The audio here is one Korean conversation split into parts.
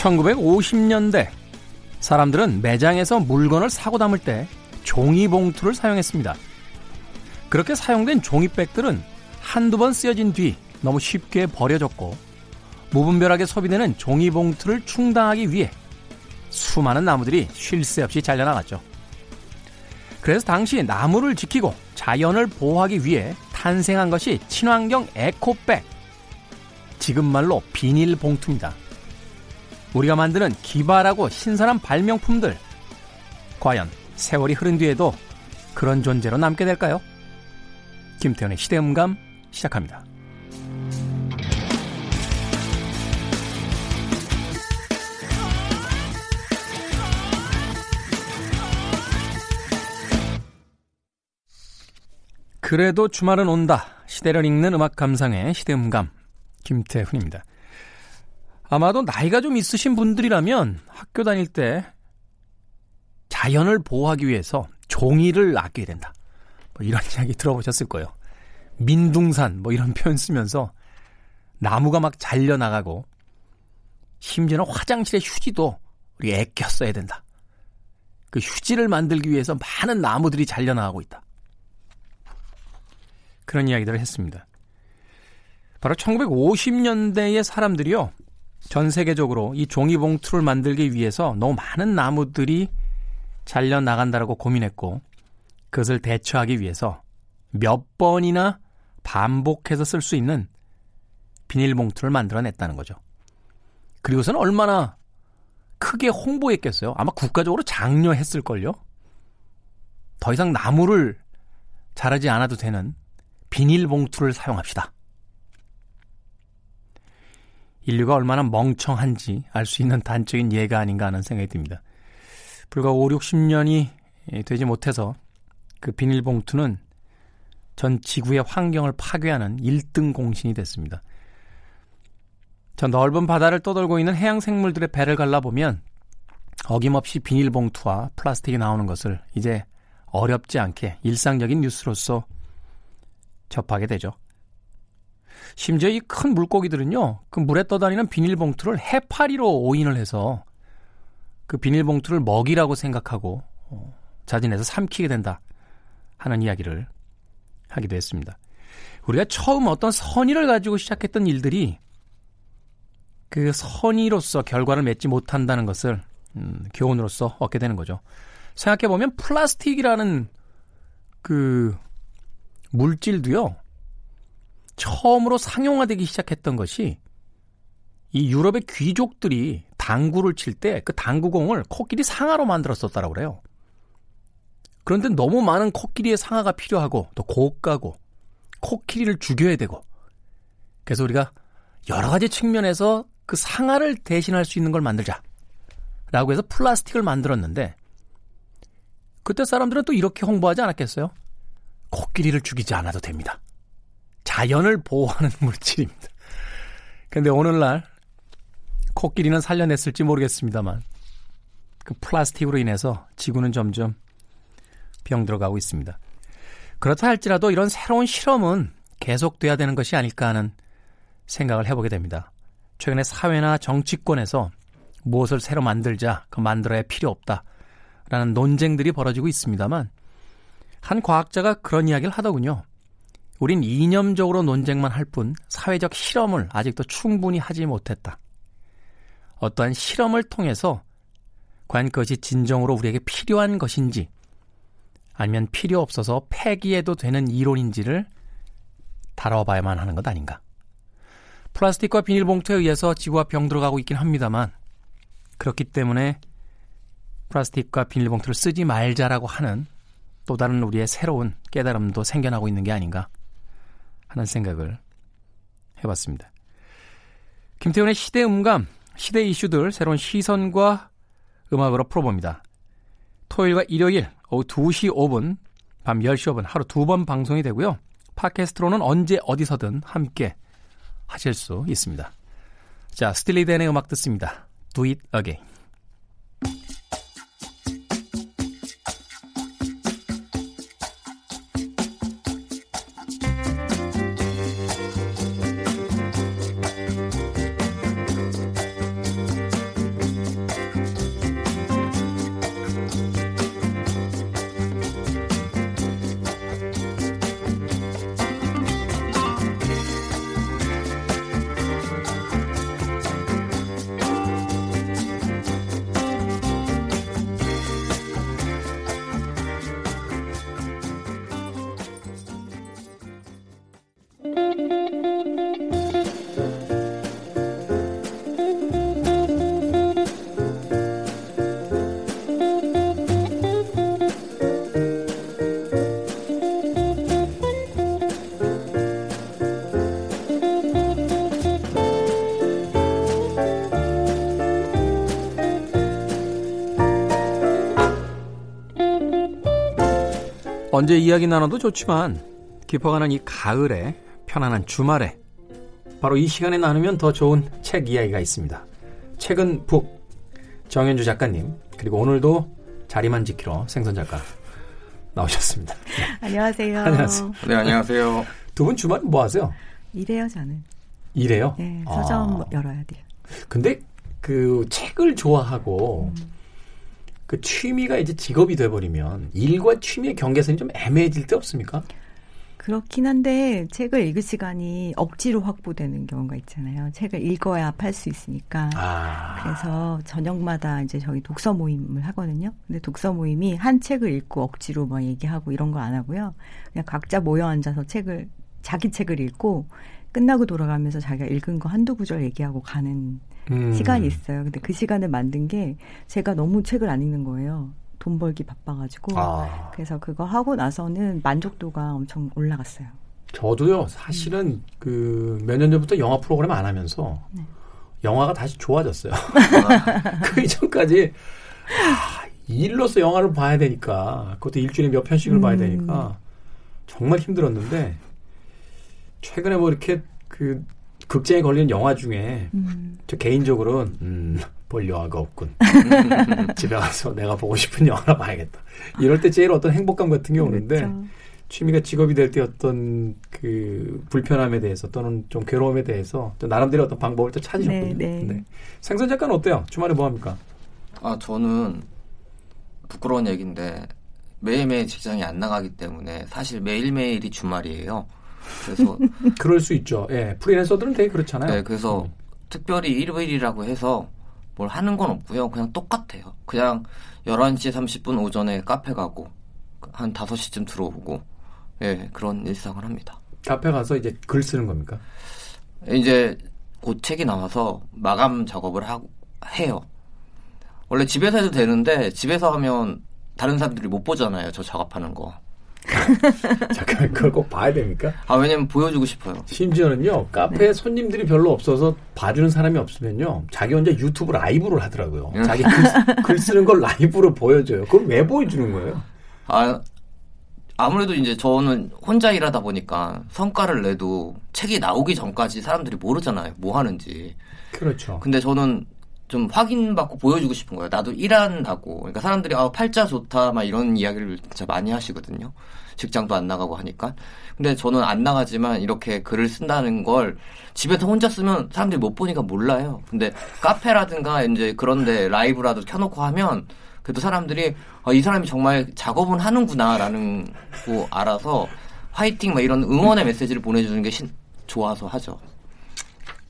1950년대 사람들은 매장에서 물건을 사고 담을 때 종이봉투를 사용했습니다. 그렇게 사용된 종이백들은 한두 번 쓰여진 뒤 너무 쉽게 버려졌고 무분별하게 소비되는 종이봉투를 충당하기 위해 수많은 나무들이 쉴 새 없이 잘려나갔죠. 그래서 당시 나무를 지키고 자연을 보호하기 위해 탄생한 것이 친환경 에코백. 지금 말로 비닐봉투입니다. 우리가 만드는 기발하고 신선한 발명품들. 과연 세월이 흐른 뒤에도 그런 존재로 남게 될까요? 김태현의 시대음감 시작합니다. 그래도 주말은 온다. 시대를 읽는 음악 감상의 시대음감 김태훈입니다. 아마도 나이가 좀 있으신 분들이라면 학교 다닐 때 자연을 보호하기 위해서 종이를 아껴야 된다. 뭐 이런 이야기 들어보셨을 거예요. 민둥산 뭐 이런 표현 쓰면서 나무가 막 잘려 나가고 심지어는 화장실의 휴지도 우리 애껴 써야 된다. 그 휴지를 만들기 위해서 많은 나무들이 잘려 나가고 있다. 그런 이야기들을 했습니다. 바로 1950년대의 사람들이요. 전 세계적으로 이 종이봉투를 만들기 위해서 너무 많은 나무들이 잘려 나간다라고 고민했고 그것을 대처하기 위해서 몇 번이나 반복해서 쓸 수 있는 비닐봉투를 만들어냈다는 거죠. 그리고서는 얼마나 크게 홍보했겠어요? 아마 국가적으로 장려했을걸요? 더 이상 나무를 자라지 않아도 되는 비닐봉투를 사용합시다. 인류가 얼마나 멍청한지 알 수 있는 단적인 예가 아닌가 하는 생각이 듭니다. 불과 5, 60년이 되지 못해서 그 비닐봉투는 전 지구의 환경을 파괴하는 1등 공신이 됐습니다. 저 넓은 바다를 떠돌고 있는 해양 생물들의 배를 갈라보면 어김없이 비닐봉투와 플라스틱이 나오는 것을 이제 어렵지 않게 일상적인 뉴스로서 접하게 되죠. 심지어 이 큰 물고기들은요, 그 물에 떠다니는 비닐봉투를 해파리로 오인을 해서 그 비닐봉투를 먹이라고 생각하고 어, 자진해서 삼키게 된다 하는 이야기를 하기도 했습니다. 우리가 처음 어떤 선의를 가지고 시작했던 일들이 그 선의로서 결과를 맺지 못한다는 것을 음, 교훈으로서 얻게 되는 거죠. 생각해 보면 플라스틱이라는 그 물질도요, 처음으로 상용화되기 시작했던 것이 이 유럽의 귀족들이 당구를 칠 때 그 당구공을 코끼리 상아로 만들었었다라고 그래요. 그런데 너무 많은 코끼리의 상아가 필요하고 또 고가고 코끼리를 죽여야 되고 그래서 우리가 여러 가지 측면에서 그 상아를 대신할 수 있는 걸 만들자. 라고 해서 플라스틱을 만들었는데 그때 사람들은 또 이렇게 홍보하지 않았겠어요? 코끼리를 죽이지 않아도 됩니다. 자연을 보호하는 물질입니다. 근데 오늘날 코끼리는 살려냈을지 모르겠습니다만 그 플라스틱으로 인해서 지구는 점점 병들어가고 있습니다. 그렇다 할지라도 이런 새로운 실험은 계속돼야 되는 것이 아닐까 하는 생각을 해보게 됩니다. 최근에 사회나 정치권에서 무엇을 새로 만들자, 그 만들어야 필요 없다. 라는 논쟁들이 벌어지고 있습니다만 한 과학자가 그런 이야기를 하더군요. 우린 이념적으로 논쟁만 할 뿐 사회적 실험을 아직도 충분히 하지 못했다. 어떠한 실험을 통해서 과연 그것이 진정으로 우리에게 필요한 것인지 아니면 필요 없어서 폐기해도 되는 이론인지를 다뤄봐야만 하는 것 아닌가. 플라스틱과 비닐봉투에 의해서 지구가 병들어가고 있긴 합니다만 그렇기 때문에 플라스틱과 비닐봉투를 쓰지 말자라고 하는 또 다른 우리의 새로운 깨달음도 생겨나고 있는 게 아닌가 하는 생각을 해봤습니다. 김태훈의 시대 음감, 시대 이슈들 새로운 시선과 음악으로 풀어봅니다. 토요일과 일요일 오후 2시 5분, 밤 10시 5분 하루 두 번 방송이 되고요. 팟캐스트로는 언제 어디서든 함께 하실 수 있습니다. 자, 스틸리덴의 음악 듣습니다. Do it again. 언제 이야기 나눠도 좋지만 깊어가는 이 가을에 편안한 주말에 바로 이 시간에 나누면 더 좋은 책 이야기가 있습니다. 책은 북 정현주 작가님 그리고 오늘도 자리만 지키러 생선 작가 나오셨습니다. 안녕하세요. 안녕하세요. 네, 안녕하세요. 두 분 주말에 뭐 하세요? 이래요, 저는. 일해요? 네, 서점 아. 열어야 돼요. 근데 그 책을 좋아하고 음. 그 취미가 이제 직업이 돼버리면 일과 취미의 경계선이 좀 애매해질 때 없습니까? 그렇긴 한데 책을 읽을 시간이 억지로 확보되는 경우가 있잖아요. 책을 읽어야 팔 수 있으니까. 아, 그래서 저녁마다 이제 저희 독서 모임을 하거든요. 근데 독서 모임이 한 책을 읽고 억지로 막 얘기하고 이런 거 안 하고요. 그냥 각자 모여 앉아서 책을 자기 책을 읽고 끝나고 돌아가면서 자기가 읽은 거 한두 구절 얘기하고 가는 음. 시간이 있어요. 근데 그 시간을 만든 게 제가 너무 책을 안 읽는 거예요. 돈 벌기 바빠가지고. 아, 그래서 그거 하고 나서는 만족도가 엄청 올라갔어요. 저도요, 사실은 그몇 년 전부터 영화 프로그램 안 하면서 네. 영화가 다시 좋아졌어요. 그 이전까지 아, 일로서 영화를 봐야 되니까 그것도 일주일에 몇 편씩을 봐야 음. 되니까 정말 힘들었는데 최근에 뭐 이렇게 그 극장에 걸리는 영화 중에 음, 저 개인적으로는 음, 볼 영화가 없군. 집에 가서 내가 보고 싶은 영화나 봐야겠다. 이럴 때 제일 어떤 행복감 같은 게 오는데 그렇죠. 취미가 직업이 될 때 어떤 그 불편함에 대해서 또는 좀 괴로움에 대해서 또 나름대로 어떤 방법을 또 찾으셨군요. 네, 네. 생선 작가는 어때요? 주말에 뭐 합니까? 아, 저는 부끄러운 얘기인데 매일매일 직장에 안 나가기 때문에 사실 매일매일이 주말이에요. 그래서 그럴 수 있죠. 예, 프리랜서들은 되게 그렇잖아요. 네, 그래서 음. 특별히 일요일이라고 해서 뭘 하는 건 없고요. 그냥 똑같아요. 그냥 11시 30분 오전에 카페 가고 한 5시쯤 들어오고 예, 그런 일상을 합니다. 카페 가서 이제 글 쓰는 겁니까? 이제 곧 책이 나와서 마감 작업을 하고 해요. 원래 집에서 해도 되는데 집에서 하면 다른 사람들이 못 보잖아요. 저 작업하는 거. 잠깐 그걸 꼭 봐야 됩니까? 아 왜냐면 보여주고 싶어요. 심지어는요 카페에 손님들이 별로 없어서 봐주는 사람이 없으면요 자기 혼자 유튜브 라이브를 하더라고요. 음. 자기 글, 글 쓰는 걸 라이브로 보여줘요. 그걸 왜 보여주는 거예요? 아 아무래도 이제 저는 혼자 일하다 보니까 성과를 내도 책이 나오기 전까지 사람들이 모르잖아요. 뭐 하는지. 그렇죠. 근데 저는 좀 확인받고 보여주고 싶은 거예요. 나도 일한다고. 그러니까 사람들이 아 팔자 좋다 막 이런 이야기를 진짜 많이 하시거든요. 직장도 안 나가고 하니까. 근데 저는 안 나가지만 이렇게 글을 쓴다는 걸 집에서 혼자 쓰면 사람들이 못 보니까 몰라요. 근데 카페라든가 이제 그런데 라이브라도 켜놓고 하면 그래도 사람들이 아, 이 사람이 정말 작업은 하는구나라는 거 알아서 화이팅 막 이런 응원의 메시지를 보내주는 게 신- 좋아서 하죠.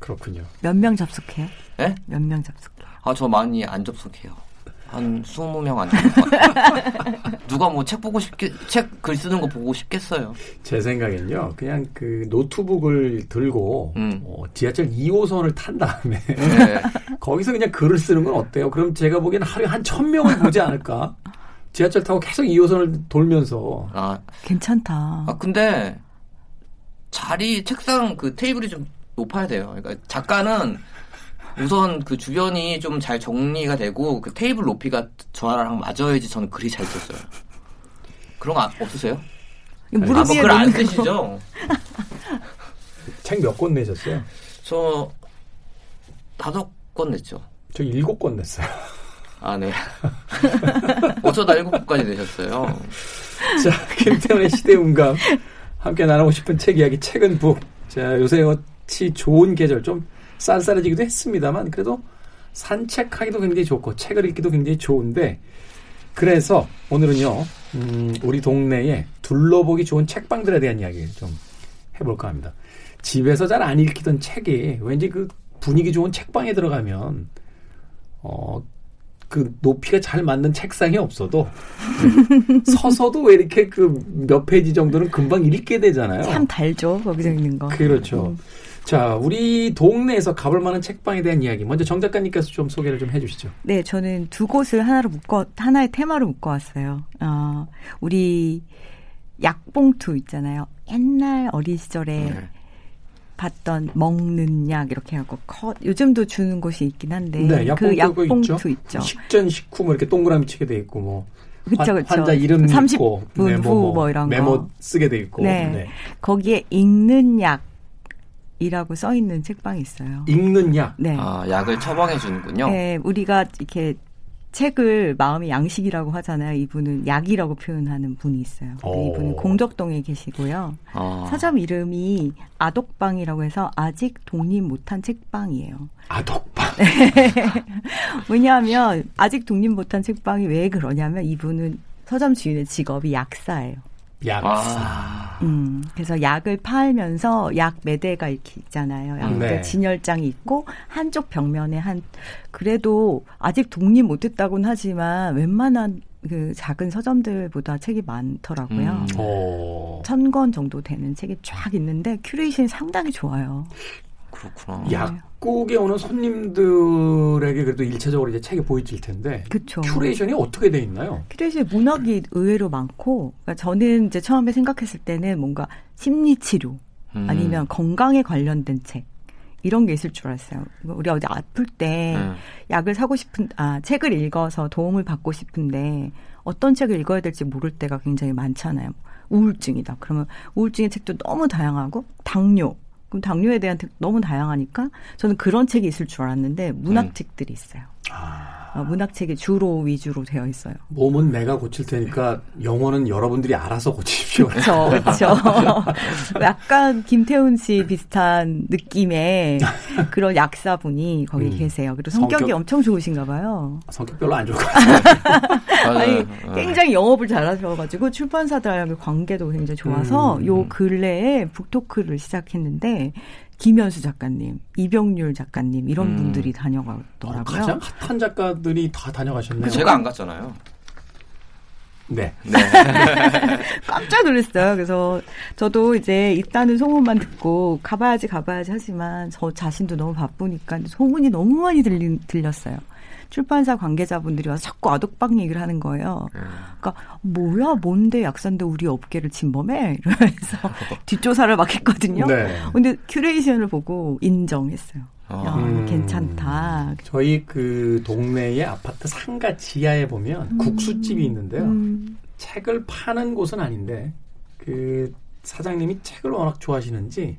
그렇군요. 몇 명 접속해요? 예? 몇명 접속해요? 아, 저 많이 안 접속해요. 한 20명 안 되는 것 같아요. 누가 뭐 책 보고 싶게, 책 글 쓰는 거 보고 싶겠어요. 제 생각엔요 그냥 그 노트북을 들고 음. 어, 지하철 2호선을 탄 다음에 네. 거기서 그냥 글을 쓰는 건 어때요? 그럼 제가 보기에는 하루에 한천 명을 보지 않을까? 지하철 타고 계속 2호선을 돌면서 아, 괜찮다. 아, 근데 자리, 책상 그 테이블이 좀 높아야 돼요. 그러니까 작가는 우선 그 주변이 좀 잘 정리가 되고 그 테이블 높이가 저랑 맞아야지 저는 글이 잘 써져요. 그런 거 아- 없으세요? 아, 무릎 뭐 위에 글안 놓는 거. 쓰시죠? 책 몇 권 내셨어요? 저 다섯 권 냈죠. 저 일곱 권 냈어요. 아, 네. 어쩌다 일곱 권까지 내셨어요. 자, 김태훈의 시대음감 함께 나누고 싶은 책 이야기 책은 북. 자, 요새 어찌 좋은 계절 좀 쌀쌀해지기도 했습니다만 그래도 산책하기도 굉장히 좋고 책을 읽기도 굉장히 좋은데 그래서 오늘은요 음, 우리 동네에 둘러보기 좋은 책방들에 대한 이야기를 좀 해볼까 합니다. 집에서 잘 안 읽히던 책이 왠지 그 분위기 좋은 책방에 들어가면 어 그 높이가 잘 맞는 책상이 없어도 서서도 왜 이렇게 그 몇 페이지 정도는 금방 읽게 되잖아요. 참 달죠 거기서 있는 거. 그렇죠. 음. 자, 우리 동네에서 가볼 만한 책방에 대한 이야기 먼저 정 작가님께서 좀 소개를 좀 해주시죠. 네, 저는 두 곳을 하나로 묶어 하나의 테마로 묶어 왔어요. 어, 우리 약봉투 있잖아요. 옛날 어린 시절에 네. 봤던 먹는 약 이렇게 하고 커, 요즘도 주는 곳이 있긴 한데 네, 그 약봉투 약봉투 있죠. 있죠. 식전 식후 뭐 이렇게 동그라미 치게 돼 있고 뭐 그쵸, 환- 그쵸. 환자 이름 30 있고 분후뭐 이런 메모 거. 쓰게 돼 있고 네. 거기에 읽는 약 이라고 써 있는 책방이 있어요. 읽는 약. 네. 아, 약을 처방해 주는군요. 네, 우리가 이렇게 책을 마음의 양식이라고 하잖아요. 이분은 약이라고 표현하는 분이 있어요. 오. 이분은 공덕동에 계시고요. 아, 서점 이름이 아독방이라고 해서 아직 독립 못한 책방이에요. 아 독방. 왜냐하면 아직 독립 못한 책방이 왜 그러냐면 이분은 서점 주인의 직업이 약사예요. 약. 아, 음, 그래서 약을 팔면서 약 매대가 이렇게 있잖아요. 약 매대 네. 진열장이 있고 한쪽 벽면에 한 그래도 아직 독립 못했다고는 하지만 웬만한 그 작은 서점들보다 책이 많더라고요. 음. 어. 천권 정도 되는 책이 쫙 있는데 큐레이션이 상당히 좋아요. 그렇구나. 약국에 오는 손님들에게 그래도 일차적으로 이제 책이 보여질 텐데 그렇죠. 큐레이션이 어떻게 돼 있나요? 큐레이션 문학이 의외로 많고 그러니까 저는 이제 처음에 생각했을 때는 뭔가 심리 치료 음. 아니면 건강에 관련된 책 이런 게 있을 줄 알았어요. 우리 어디 아플 때 음. 약을 사고 싶은 아 책을 읽어서 도움을 받고 싶은데 어떤 책을 읽어야 될지 모를 때가 굉장히 많잖아요. 우울증이다. 그러면 우울증의 책도 너무 다양하고 당뇨. 그럼 당뇨에 대한 책 너무 다양하니까 저는 그런 책이 있을 줄 알았는데 문학책들이 있어요. 어, 문학책이 주로 위주로 되어 있어요. 몸은 내가 고칠 테니까 영어는 여러분들이 알아서 고치십시오. 그렇죠, 그렇죠. 약간 김태훈 씨 비슷한 느낌의 그런 약사분이 거기 음. 계세요. 그리고 성격이 성격- 엄청 좋으신가 봐요. 성격 별로 안 좋을 것 같아요. 아니 어. 굉장히 영업을 잘하셔가지고 출판사들하고의 관계도 굉장히 좋아서 음. 요 근래에 북토크를 시작했는데 김현수 작가님, 이병률 작가님 이런 음. 분들이 어, 다녀가더라고요. 가장 핫한 작가들이 다 다녀가셨네요. 제가 안 갔잖아요. 네. 깜짝 놀랐어요. 그래서 저도 이제 있다는 소문만 듣고 가봐야지 가봐야지 하지만 저 자신도 너무 바쁘니까 소문이 너무 많이 들리, 들렸어요. 출판사 관계자분들이 와서 자꾸 아독방 얘기를 하는 거예요. 그러니까 뭐야 뭔데 약사인데 우리 업계를 침범해 이러면서 뒷조사를 막 했거든요. 네. 근데 큐레이션을 보고 인정했어요. 아. 야, 음. 괜찮다. 저희 그 동네의 아파트 상가 지하에 보면 국수집이 있는데요. 음, 책을 파는 곳은 아닌데 그 사장님이 책을 워낙 좋아하시는지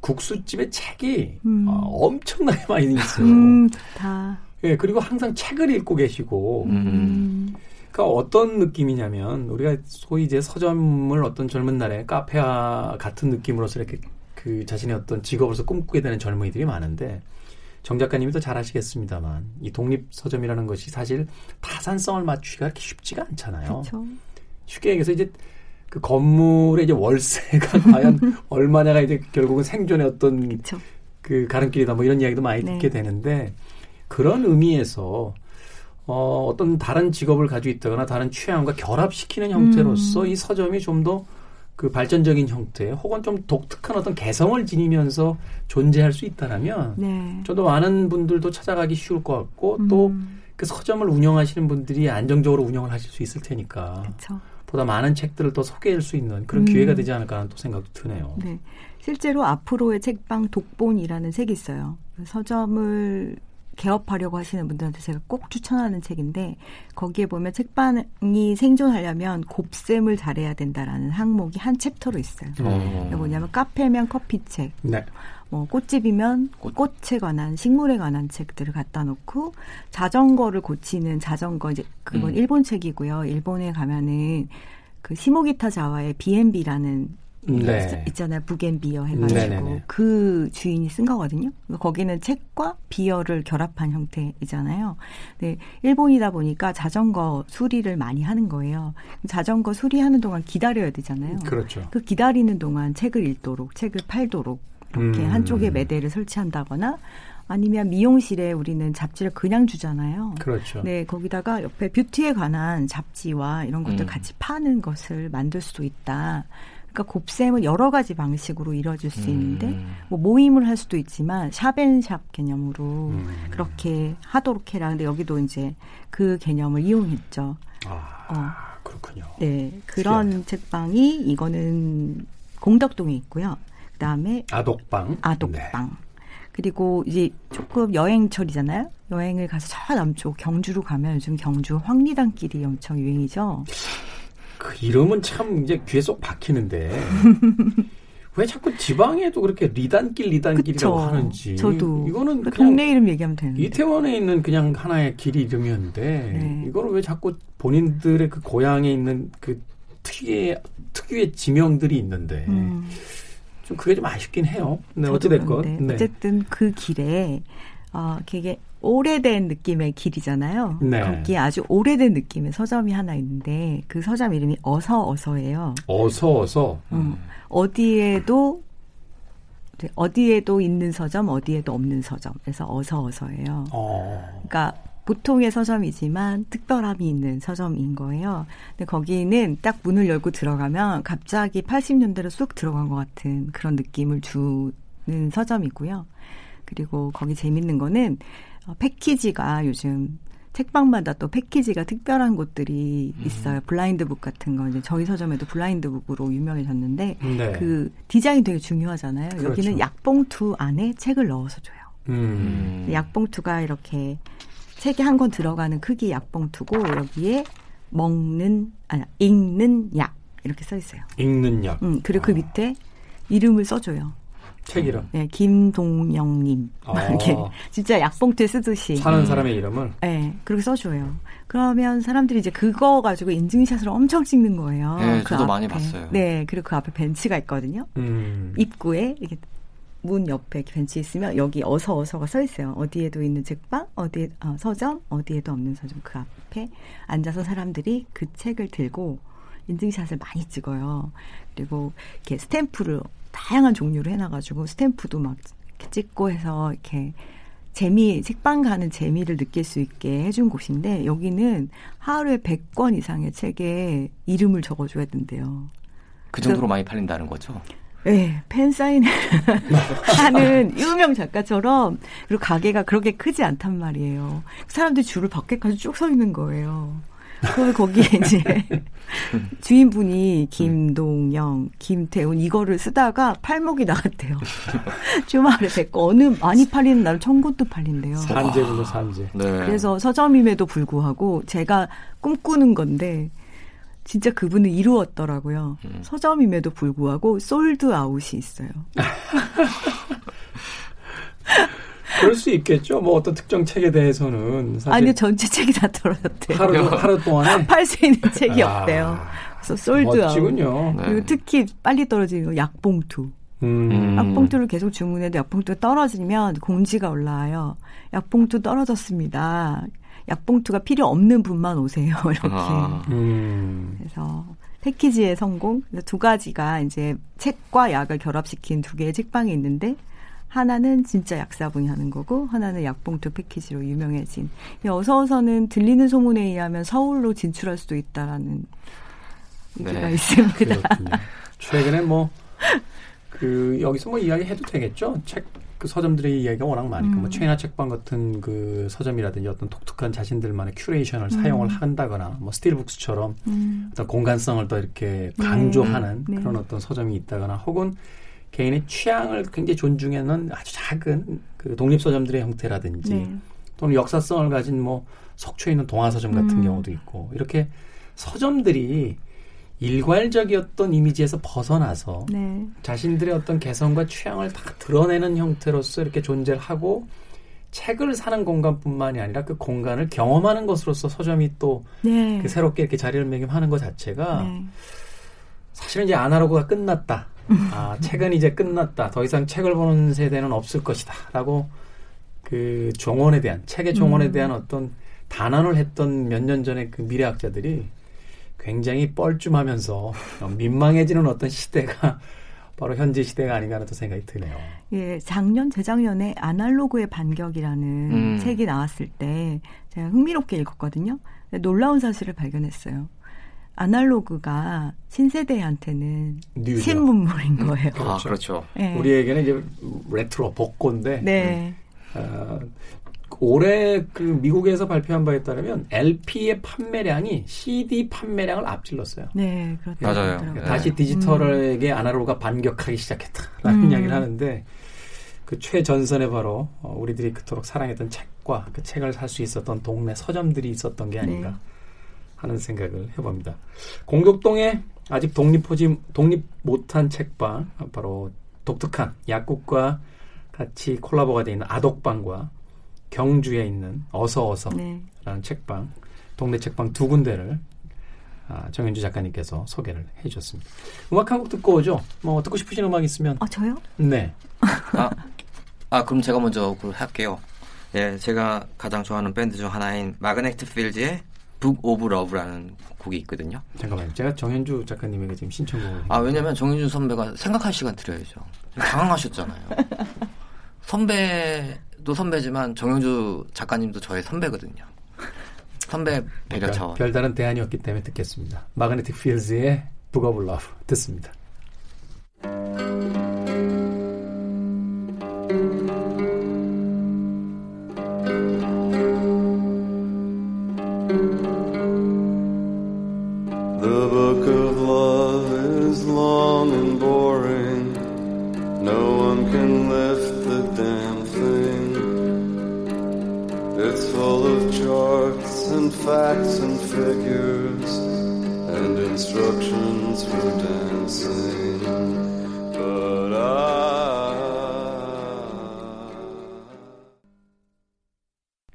국수집에 책이 음. 어, 엄청나게 많이 있어요. 음, 좋다. 예, 그리고 항상 책을 읽고 계시고 음. 음, 그러니까 어떤 느낌이냐면 우리가 소위 이제 서점을 어떤 젊은 날에 카페와 같은 느낌으로서 이렇게 그 자신의 어떤 직업으로서 꿈꾸게 되는 젊은이들이 많은데 정 작가님이 더 잘 아시겠습니다만 이 독립 서점이라는 것이 사실 타산성을 맞추기가 그렇게 쉽지가 않잖아요. 그렇죠. 쉽게 얘기해서 이제 그 건물의 이제 월세가 과연 얼마냐가 이제 결국은 생존의 어떤 그렇죠. 그 가름길이다 뭐 이런 이야기도 많이 네. 듣게 되는데 그런 의미에서 어, 어떤 다른 직업을 가지고 있다거나 다른 취향과 결합시키는 형태로서 음. 이 서점이 좀 더 그 발전적인 형태 혹은 좀 독특한 어떤 개성을 지니면서 존재할 수 있다라면 네. 좀더 많은 분들도 찾아가기 쉬울 것 같고 또 음, 그 서점을 운영하시는 분들이 안정적으로 운영을 하실 수 있을 테니까 그렇죠. 보다 많은 책들을 더 소개할 수 있는 그런 음. 기회가 되지 않을까 하는 또 생각도 드네요. 네. 실제로 앞으로의 책방 독본이라는 책이 있어요. 서점을 개업하려고 하시는 분들한테 제가 꼭 추천하는 책인데 거기에 보면 책방이 생존하려면 곱셈을 잘해야 된다라는 항목이 한 챕터로 있어요. 어. 그게 뭐냐면 카페면 커피책, 네. 뭐 꽃집이면 꽃. 꽃에 관한 식물에 관한 책들을 갖다 놓고 자전거를 고치는 자전거 이제 그건 음. 일본 책이고요. 일본에 가면은 그 시모기타 자와의 B&B라는 네. 있잖아요. 부겐비어 해가지고 네네네. 그 주인이 쓴 거거든요. 거기는 책과 비어를 결합한 형태이잖아요. 네, 일본이다 보니까 자전거 수리를 많이 하는 거예요. 자전거 수리하는 동안 기다려야 되잖아요. 그렇죠. 그 기다리는 동안 책을 읽도록, 책을 팔도록 이렇게 음. 한쪽에 매대를 설치한다거나 아니면 미용실에 우리는 잡지를 그냥 주잖아요. 그렇죠. 네, 거기다가 옆에 뷰티에 관한 잡지와 이런 것들 음. 같이 파는 것을 만들 수도 있다. 그러니까 곱셈은 여러 가지 방식으로 이루어질 수 있는데 음. 뭐 모임을 할 수도 있지만 샵앤샵 개념으로 음. 그렇게 하도록 해라. 근데 여기도 이제 그 개념을 이용했죠. 아, 어. 그렇군요. 네, 그런 책방이 이거는 공덕동에 있고요. 그다음에 아독방. 아독방. 그리고 이제 조금 여행철이잖아요. 여행을 가서 저 남쪽 경주로 가면 요즘 경주 황리단길이 엄청 유행이죠. 그 이름은 참 이제 귀에 쏙 박히는데 왜 자꾸 지방에도 그렇게 리단길 리단길이라고 그쵸. 하는지 저도 이거는 그냥 동네 이름 얘기하면 되는데. 이태원에 있는 그냥 하나의 길 이름이었는데 네. 이거를 왜 자꾸 본인들의 그 고향에 있는 그 특유의 특유의 지명들이 있는데 음, 좀 그게 좀 아쉽긴 해요. 네, 어찌됐건 네. 어쨌든 그 길에 어 되게 오래된 느낌의 길이잖아요. 네. 거기에 아주 오래된 느낌의 서점이 하나 있는데 그 서점 이름이 어서 어서예요. 어서 어서 음, 어디에도 네, 어디에도 있는 서점, 어디에도 없는 서점. 그래서 어서 어서예요. 어, 그러니까 보통의 서점이지만 특별함이 있는 서점인 거예요. 근데 거기는 딱 문을 열고 들어가면 갑자기 80년대로 쑥 들어간 것 같은 그런 느낌을 주는 서점이고요. 그리고 거기 재밌는 거는 어, 패키지가 요즘 책방마다 또 패키지가 특별한 곳들이 있어요. 블라인드북 같은 거 이제 저희 서점에도 블라인드북으로 유명해졌는데 네. 그 디자인 되게 중요하잖아요. 그렇죠. 여기는 약봉투 안에 책을 넣어서 줘요. 음. 약봉투가 이렇게 책이 한 권 들어가는 크기 약봉투고 여기에 먹는 아니 읽는 약 이렇게 써 있어요. 읽는 약 음, 그리고 그 밑에 이름을 써줘요. 책 이름 네, 김동영님 막 아. 이렇게 진짜 약봉투에 쓰듯이. 사는 사람의 이름을 네, 그렇게 써줘요. 그러면 사람들이 이제 그거 가지고 인증샷을 엄청 찍는 거예요. 네, 그 저도 많이 앞에. 봤어요. 네, 그리고 그 앞에 벤치가 있거든요. 음. 입구에 이렇게 문 옆에 벤치 있으면 여기 어서 어서가 써 있어요. 어디에도 있는 책방, 어디에 어, 서점, 어디에도 없는 서점 그 앞에 앉아서 사람들이 그 책을 들고 인증샷을 많이 찍어요. 그리고 이렇게 스탬프를 다양한 종류로 해놔가지고 스탬프도 막 찍고 해서 이렇게 재미 책방 가는 재미를 느낄 수 있게 해준 곳인데 여기는 하루에 100권 이상의 책에 이름을 적어줘야 된대요. 그 정도로 많이 팔린다는 거죠. 네, 팬 사인을 하는 유명 작가처럼 그리고 가게가 그렇게 크지 않단 말이에요. 사람들이 줄을 밖에까지 쭉 서 있는 거예요. 그러면 거기에 이제 주인분이 김동영, 김태훈 이거를 쓰다가 팔목이 나갔대요. 주말에 뵙고 어느 많이 팔리는 날은 천 권도 팔린대요. 산재군요 산재. 네. 그래서 서점임에도 불구하고 제가 꿈꾸는 건데 진짜 그분은 이루었더라고요. 음. 서점임에도 불구하고 sold out이 있어요. 그럴 수 있겠죠. 뭐 어떤 특정 책에 대해서는 사실 아니 전체 책이 다 떨어졌대요. 하루 하루 동안에 팔 수 있는 책이 아, 없대요. 그래서 sold out. 멋지군요. 네. 그리고 특히 빨리 떨어지는 거 약봉투. 음. 음. 약봉투를 계속 주문해도 약봉투가 떨어지면 공지가 올라와요. 약봉투 떨어졌습니다. 약봉투가 필요 없는 분만 오세요. 이렇게. 아. 음. 그래서 패키지의 성공 두 가지가 이제 책과 약을 결합시킨 두 개의 책방이 있는데 하나는 진짜 약사분이 하는 거고 하나는 약봉투 패키지로 유명해진 이 어서어서는 들리는 소문에 의하면 서울로 진출할 수도 있다라는 얘기가 네. 있습니다. 그렇군요. 최근에 뭐 그 여기서 뭐 이야기 해도 되겠죠. 책 그 서점들의 이야기가 워낙 많으니까 음. 뭐 최인아 책방 같은 그 서점이라든지 어떤 독특한 자신들만의 큐레이션을 사용을 한다거나 뭐 스틸북스처럼 음. 어떤 공간성을 더 이렇게 강조하는 네. 그런 어떤 서점이 있다거나 혹은 개인의 취향을 굉장히 존중하는 아주 작은 그 독립 서점들의 형태라든지 네. 또는 역사성을 가진 뭐 속초에 있는 동아 서점 같은 음. 경우도 있고 이렇게 서점들이 일괄적이었던 이미지에서 벗어나서 네. 자신들의 어떤 개성과 취향을 다 드러내는 형태로서 이렇게 존재를 하고 책을 사는 공간뿐만이 아니라 그 공간을 경험하는 것으로서 서점이 또 네. 그 새롭게 이렇게 자리를 매김하는 것 자체가 네. 사실은 이제 아날로그가 끝났다. 아, 책은 이제 끝났다. 더 이상 책을 보는 세대는 없을 것이다. 라고 그 종언에 대한, 책의 종언에 음. 대한 어떤 단언을 했던 몇 년 전에 그 미래학자들이 굉장히 뻘쭘하면서 민망해지는 어떤 시대가 바로 현재 시대가 아닌가 하는 또 생각이 드네요. 예, 작년 재작년에 아날로그의 반격이라는 음. 책이 나왔을 때 제가 흥미롭게 읽었거든요. 놀라운 사실을 발견했어요. 아날로그가 신세대한테는 뉴죠. 신문물인 거예요. 아, 그렇죠. 네. 우리에게는 이제 레트로 복고인데 네. 어, 올해 그 미국에서 발표한 바에 따르면 LP의 판매량이 CD 판매량을 앞질렀어요. 네, 그렇죠. 맞아요. 네. 다시 디지털에게 아날로그가 반격하기 시작했다라는 음. 이야기를 하는데 그 최전선에 바로 어, 우리들이 그토록 사랑했던 책과 그 책을 살 수 있었던 동네 서점들이 있었던 게 아닌가 네. 하는 생각을 해봅니다. 공격동에 아직 독립하지 독립 못한 책방 바로 독특한 약국과 같이 콜라보가 되어 있는 아독방과 경주에 있는 어서 어서라는 네. 책방 동네 책방 두 군데를 아, 정현주 작가님께서 소개를 해주셨습니다. 음악 한 곡 듣고 오죠. 뭐 듣고 싶으신 음악 있으면 아, 저요? 네 아, 아 그럼 제가 먼저 그걸 할게요. 예, 제가 가장 좋아하는 밴드 중 하나인 Magnetic Field의 Book of Love라는 곡이 있거든요. 잠깐만요. 제가 정현주 작가님에게 지금 신청곡을 아 왜냐면 정현주 선배가 생각할 시간 드려야죠. 당황하셨잖아요. 선배도 선배지만 정현주 작가님도 저의 선배거든요. 선배 배려 그러니까 차원. 별다른 대안이었기 때문에 듣겠습니다. Magnetic Fields의 Book of Love 듣습니다. Facts and figures and instructions for dancing. But I.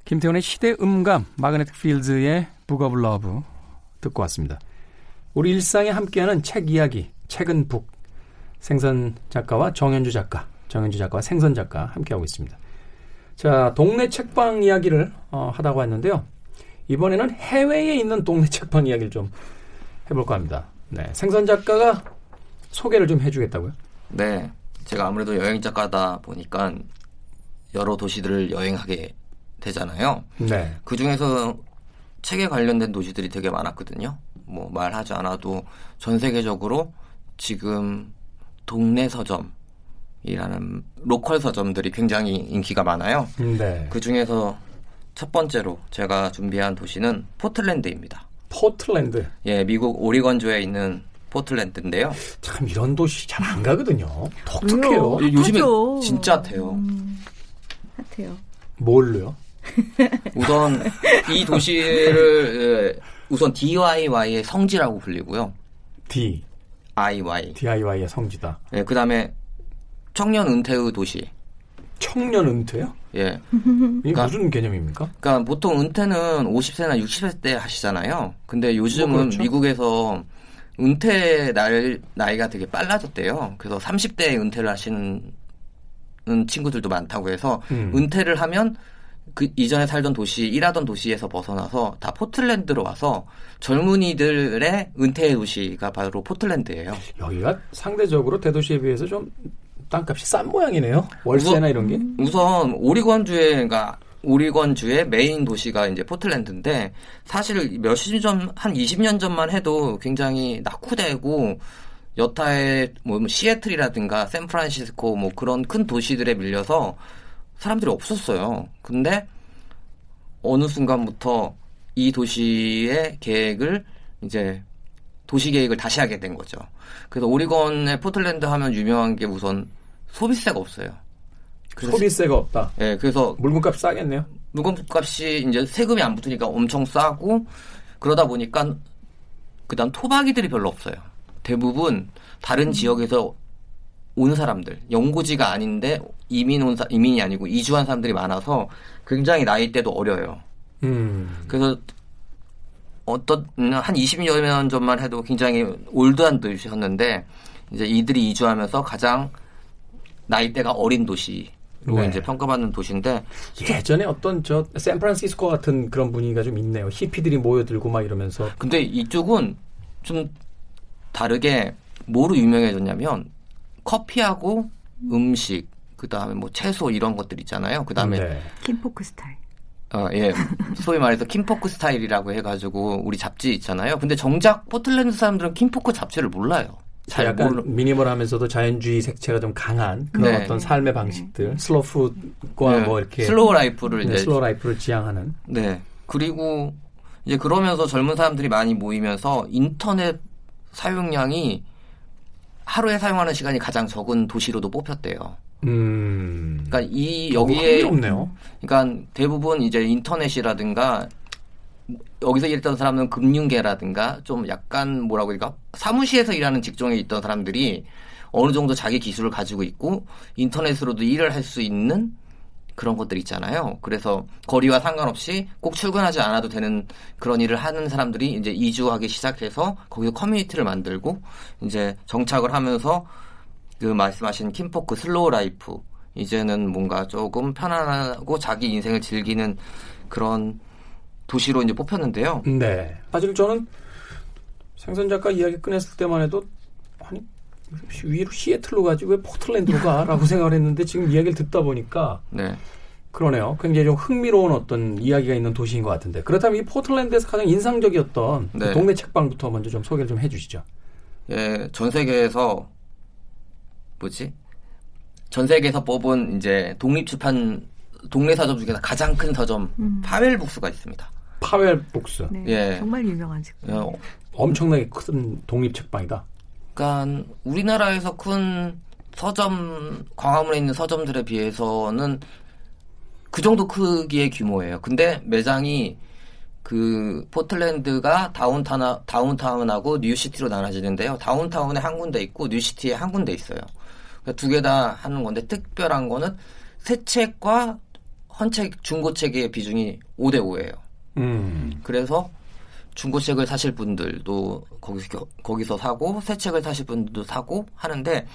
김태훈의 시대 음감 Magnetic Fields의 Book of Love 듣고 왔습니다. 우리 일상에 함께하는 책 이야기 책은 book 생선 작가와 정현주 작가 정현주 작가와 생선 작가 함께하고 있습니다. 자 동네 책방 이야기를 어, 하다고 했는데요. 이번에는 해외에 있는 동네 책방 이야기를 좀 해볼까 합니다. 네, 생선 작가가 소개를 좀 해주겠다고요? 네, 제가 아무래도 여행 작가다 보니까 여러 도시들을 여행하게 되잖아요. 네, 그 중에서 책에 관련된 도시들이 되게 많았거든요. 뭐 말하지 않아도 전 세계적으로 지금 동네 서점이라는 로컬 서점들이 굉장히 인기가 많아요. 네. 그 중에서 첫 번째로 제가 준비한 도시는 포틀랜드입니다. 포틀랜드 예, 미국 오리건주에 있는 포틀랜드인데요. 참 이런 도시 잘 안 가거든요. 독특해요. 왜요? 요즘에 핫하죠. 진짜 핫해요. 음, 핫해요. 뭘로요? 우선 이 도시를 예, 우선 DIY의 성지라고 불리고요. D IY. DIY의 성지다. 예, 그다음에 청년 은퇴의 도시. 청년 은퇴요? 예. 이게 그러니까- 무슨 개념입니까? 그러니까 보통 은퇴는 50세나 60세 때 하시잖아요. 근데 요즘은 뭐 그렇죠. 미국에서 은퇴 날, 나이가 되게 빨라졌대요. 그래서 30대에 은퇴를 하시는 친구들도 많다고 해서 음. 은퇴를 하면 그 이전에 살던 도시, 일하던 도시에서 벗어나서 다 포틀랜드로 와서 젊은이들의 은퇴의 도시가 바로 포틀랜드예요. 여기가 상대적으로 대도시에 비해서 좀 땅값이 싼 모양이네요. 월세나 우와. 이런 게. 우선 오리건주의 그러니까 오리건주의 메인 도시가 이제 포틀랜드인데 사실 몇십 년, 한 20년 전만 해도 굉장히 낙후되고 여타의 뭐 시애틀이라든가 샌프란시스코 뭐 그런 큰 도시들에 밀려서 사람들이 없었어요. 근데 어느 순간부터 이 도시의 계획을 이제 도시 계획을 다시 하게 된 거죠. 그래서 오리건의 포틀랜드 하면 유명한 게 우선 소비세가 없어요. 소비세가 없다. 예, 그래서 물건값 싸겠네요. 물건값이 이제 세금이 안 붙으니까 엄청 싸고 그러다 보니까 그다음 토박이들이 별로 없어요. 대부분 다른 지역에서 온 사람들, 연고지가 아닌데 이민 온 사, 이민이 아니고 이주한 사람들이 많아서 굉장히 나이대도 어려요. 음. 그래서 어떤 한 20여 년 전만 해도 굉장히 올드한 도시였는데 이제 이들이 이주하면서 가장 나이대가 어린 도시 로 네. 이제 평가받는 도시인데 예전에 어떤 저 샌프란시스코 같은 그런 분위기가 좀 있네요. 히피들이 모여들고 막 이러면서 근데 이쪽은 좀 다르게 뭐로 유명해졌냐면 커피하고 음식, 그 다음에 뭐 채소 이런 것들 있잖아요. 그 다음에 네. Kinfolk 스타일. 어, 예. 소위 말해서 Kinfolk 스타일이라고 해가지고 우리 잡지 있잖아요. 근데 정작 포틀랜드 사람들은 Kinfolk 잡지를 몰라요. 잘 약간 모르. minimal하면서도 자연주의 색채가 좀 강한 그런 네. 어떤 삶의 방식들, 슬로우 푸드과 네. 뭐 이렇게 slow life를 네, 이제 slow life를 지향하는 네. 그리고 이제 그러면서 젊은 사람들이 많이 모이면서 인터넷 사용량이 하루에 사용하는 시간이 가장 적은 도시로도 뽑혔대요. 음. 그러니까 이 여기에 흥미롭네요. 그러니까 대부분 이제 인터넷이라든가 여기서 일했던 사람은 금융계라든가 좀 약간 뭐라고 할까 사무실에서 일하는 직종에 있던 사람들이 어느 정도 자기 기술을 가지고 있고 인터넷으로도 일을 할 수 있는 그런 것들 있잖아요. 그래서 거리와 상관없이 꼭 출근하지 않아도 되는 그런 일을 하는 사람들이 이제 이주하기 시작해서 거기서 커뮤니티를 만들고 이제 정착을 하면서 그 말씀하신 Kinfolk slow life 이제는 뭔가 조금 편안하고 자기 인생을 즐기는 그런 도시로 이제 뽑혔는데요. 네. 사실 저는 생선 작가 이야기 꺼냈을 때만 해도 아니 위로 시애틀로 가지 왜 포틀랜드로 가라고 생각을 했는데 지금 이야기를 듣다 보니까 네. 그러네요. 굉장히 좀 흥미로운 어떤 이야기가 있는 도시인 것 같은데 그렇다면 이 포틀랜드에서 가장 인상적이었던 그 네. 동네 책방부터 먼저 좀 소개를 좀 해주시죠. 예, 전 세계에서 뭐지? 전 세계에서 뽑은 이제 독립 출판 동네 서점 중에서 가장 큰 서점 음. 파웰 북스가 있습니다. 파웰 북스. 네, 예. 정말 유명한 집. 어, 엄청나게 큰 독립 책방이다. 그러니까 우리나라에서 큰 서점 광화문에 있는 서점들에 비해서는 그 정도 크기의 규모예요. 근데 매장이 그 포틀랜드가 downtown downtown하고 new city로 나눠지는데요. downtown에 한 군데 있고 new city에 한 군데 있어요. 그러니까 두개 다 하는 건데 특별한 거는 새 책과 헌책 중고 책의 비중이 5대 5예요. 음. 그래서 중고 책을 사실 분들도 거기서 거기서 사고 새 책을 사실 분들도 사고 하는데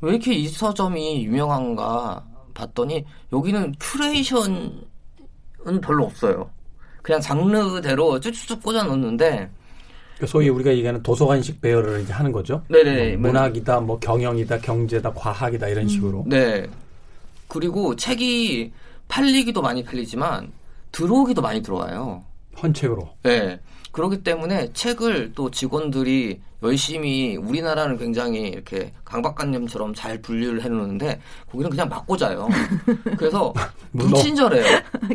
왜 이렇게 이 서점이 유명한가 봤더니 여기는 큐레이션은 별로 없어요. 그냥 장르대로 쭉쭉쭉 꽂아 놓는데 그러니까 소위 우리가 얘기하는 도서관식 배열을 이제 하는 거죠. 네네 뭐 문학이다, 뭐 경영이다, 경제다, 과학이다 이런 식으로. 네 그리고 책이 팔리기도 많이 팔리지만 들어오기도 많이 들어와요. 헌책으로. 네. 그렇기 때문에 책을 또 직원들이 열심히 우리나라는 굉장히 이렇게 강박관념처럼 잘 분류를 해놓는데 거기는 그냥 막 꽂아요. 그래서 뭐 너- 불친절해요.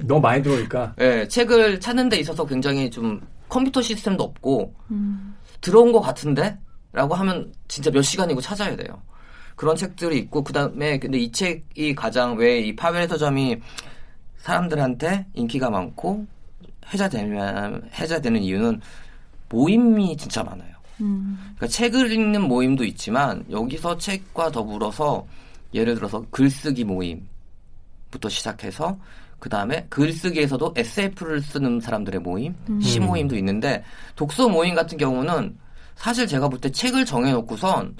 너무 많이 들어오니까 네, 책을 찾는 데 있어서 굉장히 좀 컴퓨터 시스템도 없고 음. 들어온 것 같은데? 라고 하면 진짜 몇 시간이고 찾아야 돼요. 그런 책들이 있고, 그 다음에, 근데 이 책이 가장 왜 이 파벨 서점이 사람들한테 인기가 많고, 해자되면, 해자되는 이유는 모임이 진짜 많아요. 음. 그러니까 책을 읽는 모임도 있지만, 여기서 책과 더불어서, 예를 들어서 글쓰기 모임부터 시작해서, 그 다음에 글쓰기에서도 SF를 쓰는 사람들의 모임, 시 모임도 있는데, 독서 모임 같은 경우는 사실 제가 볼 때 책을 정해놓고선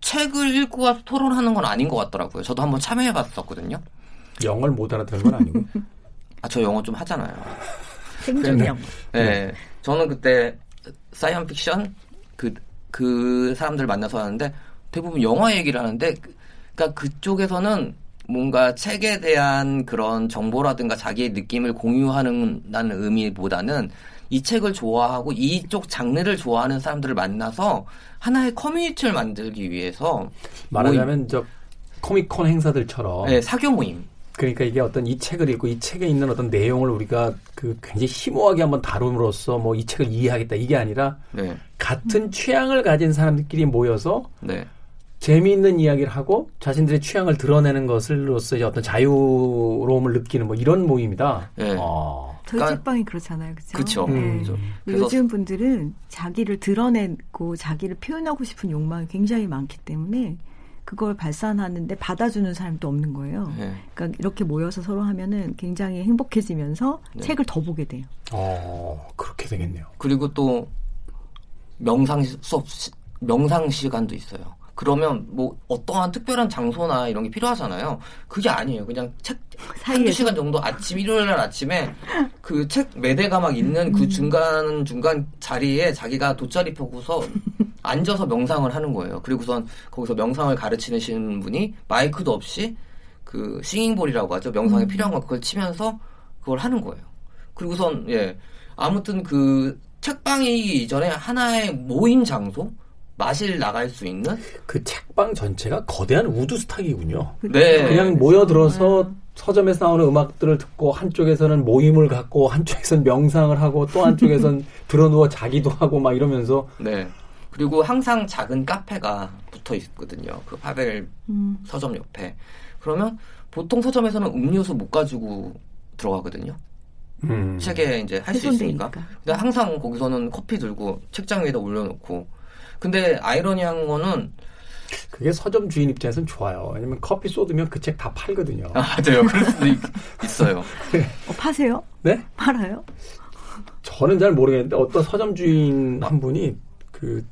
책을 읽고 와서 토론하는 건 아닌 것 같더라고요. 저도 한번 참여해봤었거든요. 영어를 못 알아듣는 건 아니고. 아, 저 영어 좀 하잖아요. 생존형. 네. 저는 그때 사이언 픽션 그, 그 사람들 만나서 하는데 대부분 영화 얘기를 하는데 그- 그러니까 그쪽에서는 뭔가 책에 대한 그런 정보라든가 자기의 느낌을 공유하는 의미보다는 이 책을 좋아하고 이쪽 장르를 좋아하는 사람들을 만나서 하나의 커뮤니티를 만들기 위해서 말하자면 저 코미콘 행사들처럼 네, 사교 모임. 그러니까 이게 어떤 이 책을 읽고 이 책에 있는 어떤 내용을 우리가 그 굉장히 심오하게 한번 다룸으로써 뭐 이 책을 이해하겠다 이게 아니라 네. 같은 취향을 가진 사람들끼리 모여서 네. 재미있는 이야기를 하고 자신들의 취향을 드러내는 것을로서 이제 어떤 자유로움을 느끼는 뭐 이런 모임이다. 네. 어. 저희 그러니까- 책방이 그렇잖아요. 그죠? 그쵸. 네. 음. 요즘 분들은 자기를 드러내고 자기를 표현하고 싶은 욕망이 굉장히 많기 때문에 그걸 발산하는데 받아주는 사람도 없는 거예요. 네. 그러니까 이렇게 모여서 서로 하면은 굉장히 행복해지면서 네. 책을 더 보게 돼요. 어, 그렇게 되겠네요. 그리고 또 명상 시- 수업 시- 명상 시간도 있어요. 그러면 뭐 어떠한 특별한 장소나 이런 게 필요하잖아요. 그게 아니에요. 그냥 책 한두. 시간 정도 아침 일요일 날 아침에 그 책 매대가 막 있는 그 중간 중간 자리에 자기가 돗자리 펴고서 앉아서 명상을 하는 거예요. 그리고선 거기서 명상을 가르치시는 분이 마이크도 없이 그 싱잉볼이라고 하죠. 명상에 필요한 거 그걸 치면서 그걸 하는 거예요. 그리고선 예 아무튼 그 책방이기 이전에 하나의 모임 장소 마실 나갈 수 있는 그 책방 전체가 거대한 Woodstock이군요. 네 그냥 모여 들어서 서점에서 나오는 음악들을 듣고 한쪽에서는 모임을 갖고 한쪽에서는 명상을 하고 또 한쪽에서는 드러누워 자기도 하고 막 이러면서 네. 그리고 항상 작은 카페가 붙어 있거든요. 그 파웰 음. 서점 옆에. 그러면 보통 서점에서는 음료수 못 가지고 들어가거든요. 음. 책에 이제 할 수 있으니까. 근데 항상 거기서는 커피 들고 책장 위에다 올려놓고. 근데 아이러니한 거는 그게 서점 주인 입장에서는 좋아요. 왜냐면 커피 쏟으면 그 책 다 팔거든요. 아, 맞아요. 그럴 수도 있, 있어요. 어, 파세요? 네? 팔아요? 저는 잘 모르겠는데 어떤 서점 주인 한 분이 그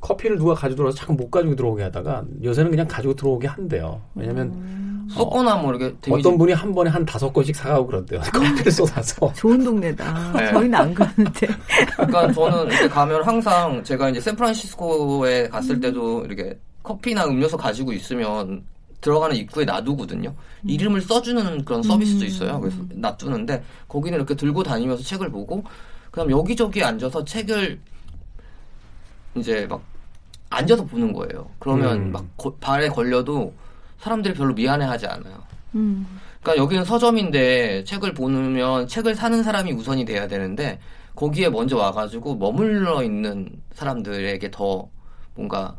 커피를 누가 가지고 들어와서 자꾸 못 가지고 들어오게 하다가 요새는 그냥 가지고 들어오게 한대요. 왜냐면 쏟거나 뭐 이렇게 데미지 어떤 분이 한 번에 한 다섯 건씩 사가고 그런대요. 커피를 쏟아서. 좋은 동네다. 네. 저희는 안 그러는데. 그러니까 저는 이렇게 가면 항상 제가 이제 샌프란시스코에 갔을 때도 이렇게 커피나 음료수 가지고 있으면 들어가는 입구에 놔두거든요. 이름을 써주는 그런 서비스도 있어요. 그래서 놔두는데 거기는 이렇게 들고 다니면서 책을 보고 그다음 여기저기 앉아서 책을 이제 막 앉아서 보는 거예요. 그러면 음. 막 거- 발에 걸려도 사람들이 별로 미안해하지 않아요. 음. 그러니까 여기는 서점인데 책을 보면 책을 사는 사람이 우선이 돼야 되는데 거기에 먼저 와가지고 머물러 있는 사람들에게 더 뭔가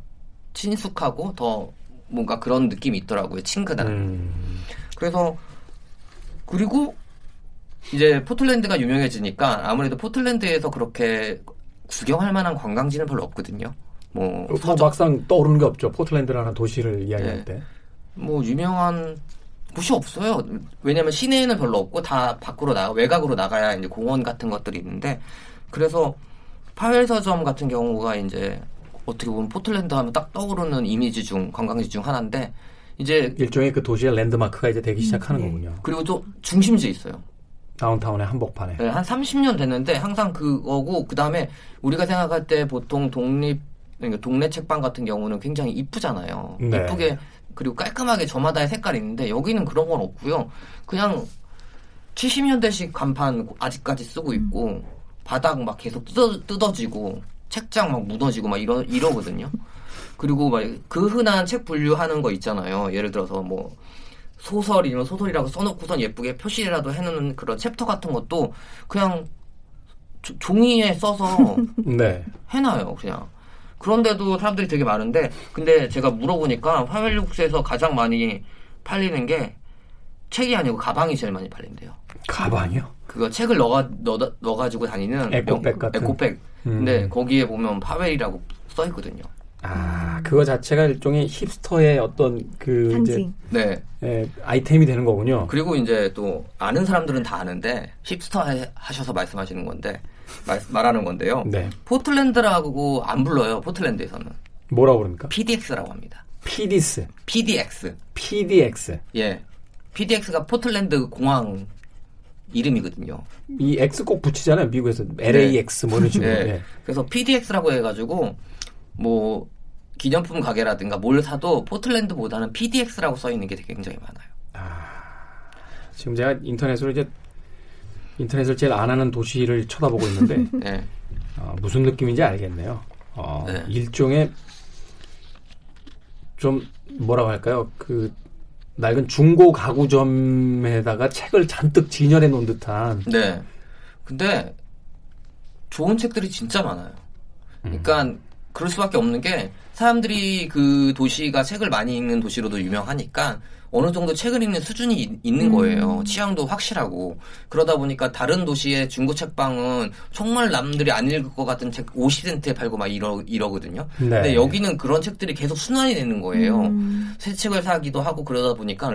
친숙하고 더 뭔가 그런 느낌이 있더라고요. 친근한. 음. 그래서 그리고 이제 포틀랜드가 유명해지니까 아무래도 포틀랜드에서 그렇게 구경할 만한 관광지는 별로 없거든요. 뭐 뭐 막상 떠오르는 게 없죠. 포틀랜드라는 도시를 이야기할 네. 때. 뭐 유명한 곳이 없어요. 왜냐면 시내에는 별로 없고 다 밖으로 나가 외곽으로 나가야 이제 공원 같은 것들이 있는데 그래서 파웰 서점 같은 경우가 이제 어떻게 보면 포틀랜드 하면 딱 떠오르는 이미지 중 관광지 중 하나인데 이제 일종의 그 도시의 랜드마크가 이제 되기 시작하는 네. 거군요. 그리고 또 중심지에 있어요. 다운타운의 한복판에. 네, 한 30년 됐는데 항상 그거고 그다음에 우리가 생각할 때 보통 독립 그러니까 동네 책방 같은 경우는 굉장히 이쁘잖아요. 네. 이쁘게 그리고 깔끔하게 저마다의 색깔이 있는데 여기는 그런 건 없고요. 그냥 70년대식 간판 아직까지 쓰고 있고 바닥 막 계속 뜯어, 뜯어 지고 책장 막 무너지고 막 이러 이러거든요. 그리고 막 그 흔한 책 분류하는 거 있잖아요. 예를 들어서 뭐 소설이면 소설이라고 써놓고선 예쁘게 표시라도 해놓는 그런 챕터 같은 것도 그냥 조- 종이에 써서 네. 해놔요, 그냥. 그런데도 사람들이 되게 많은데, 근데 제가 물어보니까 화멜룩스에서 가장 많이 팔리는 게 책이 아니고 가방이 제일 많이 팔린대요. 가방이요? 그거 책을 넣어, 넣어, 넣어가지고 다니는 에코백 명- 같은? 에코백. 음. 근데 거기에 보면 파웰이라고 써 있거든요. 아, 그거 자체가 일종의 힙스터의 어떤 그 이제 상징. 네. 예, 아이템이 되는 거군요. 그리고 이제 또 아는 사람들은 다 아는데 힙스터 하- 하셔서 말씀하시는 건데 말, 말하는 건데요. 네. 포틀랜드라고 안 불러요. 포틀랜드에서는 뭐라고 그럽니까? PDX라고 합니다. PDS, PDX. PDX. 예. PDX가 포틀랜드 공항 이름이거든요. 이 X 꼭 붙이잖아요. 미국에서 LAX 뭐 이런 식으로. 네. 예. 그래서 PDX라고 해가지고 뭐 기념품 가게라든가 뭘 사도 포틀랜드보다는 PDX라고 써 있는 게 되게 굉장히 많아요. 지금 제가 인터넷으로 이제 인터넷을 제일 안 하는 도시를 쳐다보고 있는데 네. 어, 무슨 느낌인지 알겠네요. 어, 네. 일종의 좀 뭐라고 할까요? 그 낡은 중고 가구점에다가 책을 잔뜩 진열해 놓은 듯한 네. 근데 좋은 책들이 진짜 많아요. 그러니까 그럴 수밖에 없는 게 사람들이 그 도시가 책을 많이 읽는 도시로도 유명하니까 어느 정도 책을 읽는 수준이 있- 있는 거예요. 취향도 확실하고 그러다 보니까 다른 도시의 중고 책방은 정말 남들이 안 읽을 것 같은 책 50센트에 팔고 막 이러 이러거든요. 네. 근데 여기는 그런 책들이 계속 순환이 되는 거예요. 음. 새 책을 사기도 하고 그러다 보니까